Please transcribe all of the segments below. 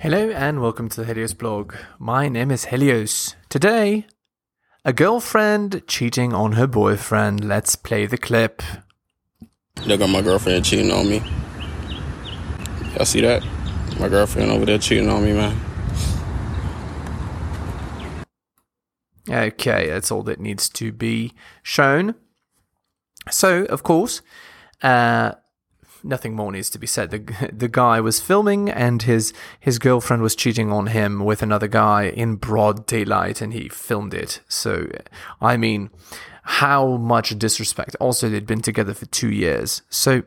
Hello and welcome to the Helios blog. My name is Helios. Today, a girlfriend cheating on her boyfriend. Let's play the clip. They got my girlfriend cheating on me. Y'all see that? My girlfriend over there cheating on me, man. Okay, that's all that needs to be shown. So, of course, uh, nothing more needs to be said. The the guy was filming, and his his girlfriend was cheating on him with another guy in broad daylight, and he filmed it. So, I mean, how much disrespect? Also, they'd been together for two years. So,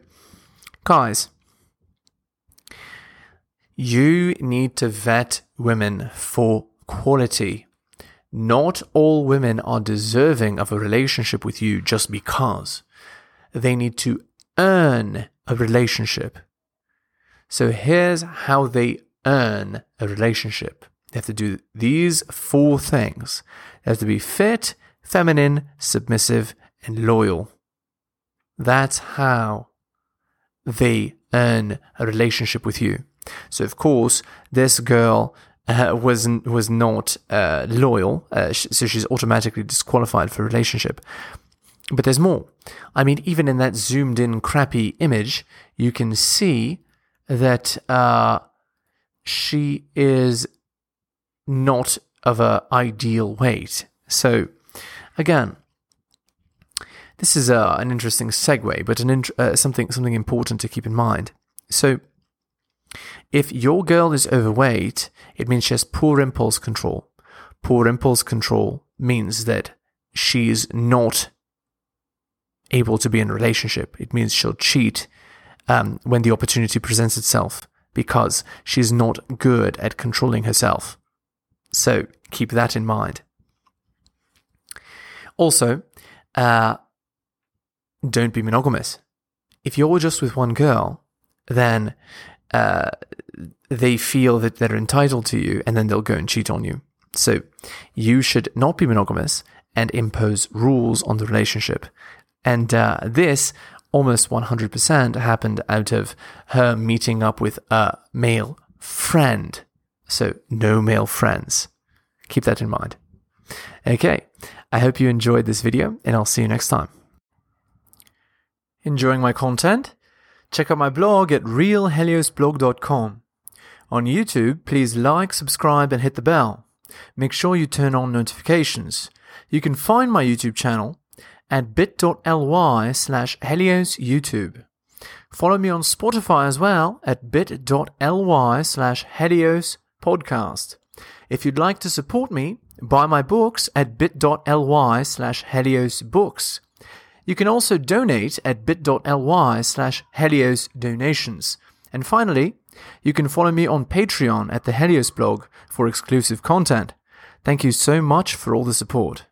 guys, you need to vet women for quality. Not all women are deserving of a relationship with you just because. They need to earn a relationship. So here's how they earn a relationship. They have to do these four things. They have to be fit, feminine, submissive, and loyal. That's how they earn a relationship with you. So of course, this girl uh, was was not uh, loyal, uh, so she's automatically disqualified for relationship. But there's more. I mean, even in that zoomed in crappy image, you can see that uh, she is not of a ideal weight. So, again, this is uh, an interesting segue, but an int- uh, something something important to keep in mind. So, if your girl is overweight, it means she has poor impulse control. Poor impulse control means that she's not able to be in a relationship. It means she'll cheat um, when the opportunity presents itself because she's not good at controlling herself. So keep that in mind. Also, uh, don't be monogamous. If you're just with one girl, then uh, they feel that they're entitled to you and then they'll go and cheat on you. So you should not be monogamous and impose rules on the relationship. And uh, this almost 100% happened out of her meeting up with a male friend. So, no male friends. Keep that in mind. Okay, I hope you enjoyed this video, and I'll see you next time. Enjoying my content? Check out my blog at realheliosblog.com. On YouTube, please like, subscribe, and hit the bell. Make sure you turn on notifications. You can find my YouTube channel at bit.ly slash Helios YouTube. Follow me on Spotify as well at bit.ly slash Helios Podcast. If you'd like to support me, buy my books at bit.ly slash Helios Books. You can also donate at bit.ly slash Helios Donations. And finally, you can follow me on Patreon at the Helios blog for exclusive content. Thank you so much for all the support.